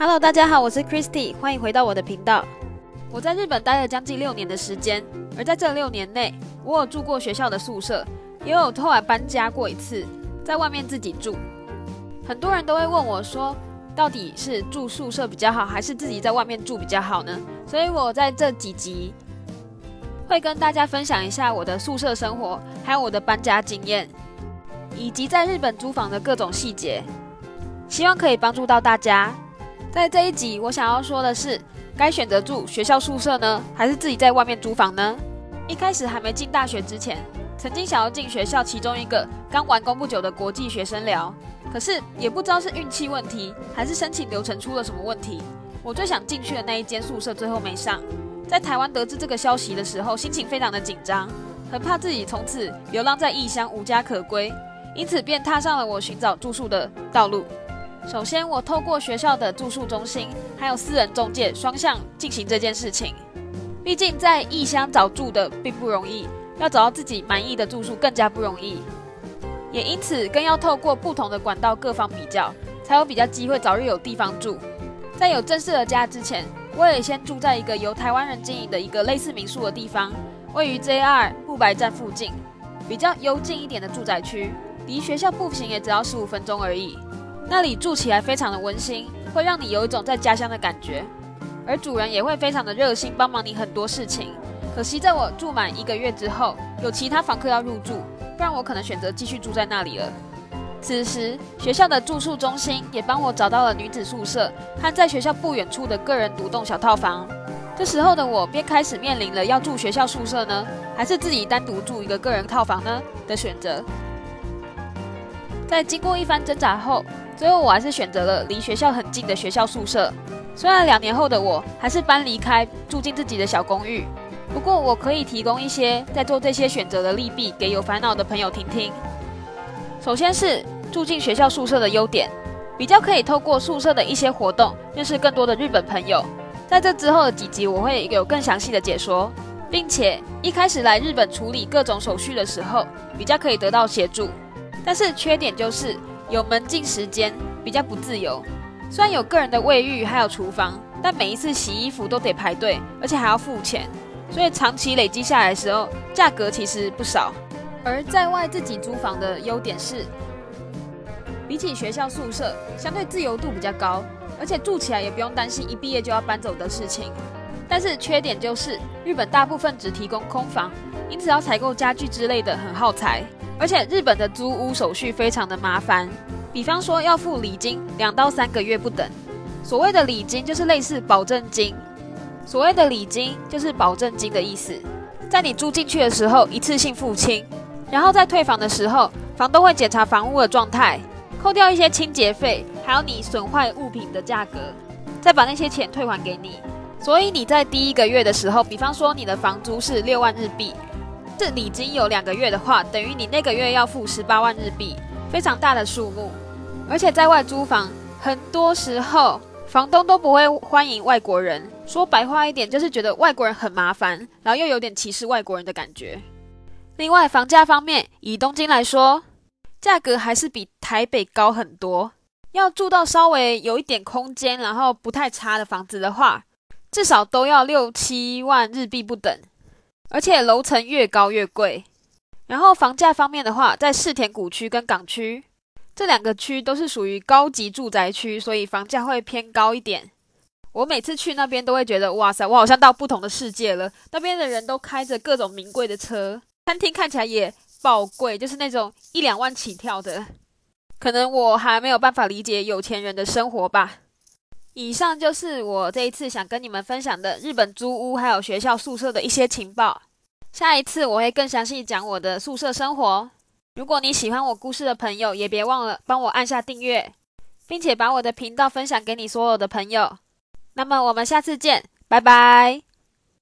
Hello，大家好，我是 Christy，欢迎回到我的频道。我在日本待了将近六年的时间，而在这六年内，我有住过学校的宿舍，也有后来搬家过一次，在外面自己住。很多人都会问我说，到底是住宿舍比较好，还是自己在外面住比较好呢？所以我在这几集会跟大家分享一下我的宿舍生活，还有我的搬家经验，以及在日本租房的各种细节，希望可以帮助到大家。在这一集，我想要说的是，该选择住学校宿舍呢，还是自己在外面租房呢？一开始还没进大学之前，曾经想要进学校其中一个刚完工不久的国际学生寮，可是也不知道是运气问题，还是申请流程出了什么问题，我最想进去的那一间宿舍最后没上。在台湾得知这个消息的时候，心情非常的紧张，很怕自己从此流浪在异乡无家可归，因此便踏上了我寻找住宿的道路。首先，我透过学校的住宿中心，还有私人中介双向进行这件事情。毕竟在异乡找住的并不容易，要找到自己满意的住宿更加不容易。也因此，更要透过不同的管道各方比较，才有比较机会早日有地方住。在有正式的家之前，我也先住在一个由台湾人经营的一个类似民宿的地方，位于 JR 木白站附近，比较幽静一点的住宅区，离学校步行也只要十五分钟而已。那里住起来非常的温馨，会让你有一种在家乡的感觉，而主人也会非常的热心，帮忙你很多事情。可惜在我住满一个月之后，有其他房客要入住，不然我可能选择继续住在那里了。此时学校的住宿中心也帮我找到了女子宿舍和在学校不远处的个人独栋小套房。这时候的我便开始面临了要住学校宿舍呢，还是自己单独住一个个人套房呢的选择。在经过一番挣扎后，最后我还是选择了离学校很近的学校宿舍。虽然两年后的我还是搬离开，住进自己的小公寓，不过我可以提供一些在做这些选择的利弊给有烦恼的朋友听听。首先是住进学校宿舍的优点，比较可以透过宿舍的一些活动认识更多的日本朋友。在这之后的几集我会有更详细的解说，并且一开始来日本处理各种手续的时候，比较可以得到协助。但是缺点就是。有门禁时间，比较不自由。虽然有个人的卫浴还有厨房，但每一次洗衣服都得排队，而且还要付钱，所以长期累积下来的时候，价格其实不少。而在外自己租房的优点是，比起学校宿舍，相对自由度比较高，而且住起来也不用担心一毕业就要搬走的事情。但是缺点就是，日本大部分只提供空房，因此要采购家具之类的很耗财。而且日本的租屋手续非常的麻烦，比方说要付礼金两到三个月不等。所谓的礼金就是类似保证金，所谓的礼金就是保证金的意思，在你租进去的时候一次性付清，然后在退房的时候，房东会检查房屋的状态，扣掉一些清洁费，还有你损坏物品的价格，再把那些钱退还给你。所以你在第一个月的时候，比方说你的房租是六万日币。这礼金有两个月的话，等于你那个月要付十八万日币，非常大的数目。而且在外租房，很多时候房东都不会欢迎外国人。说白话一点，就是觉得外国人很麻烦，然后又有点歧视外国人的感觉。另外，房价方面，以东京来说，价格还是比台北高很多。要住到稍微有一点空间，然后不太差的房子的话，至少都要六七万日币不等。而且楼层越高越贵，然后房价方面的话，在世田谷区跟港区这两个区都是属于高级住宅区，所以房价会偏高一点。我每次去那边都会觉得，哇塞，我好像到不同的世界了。那边的人都开着各种名贵的车，餐厅看起来也爆贵，就是那种一两万起跳的。可能我还没有办法理解有钱人的生活吧。以上就是我这一次想跟你们分享的日本租屋还有学校宿舍的一些情报。下一次我会更详细讲我的宿舍生活。如果你喜欢我故事的朋友，也别忘了帮我按下订阅，并且把我的频道分享给你所有的朋友。那么我们下次见，拜拜。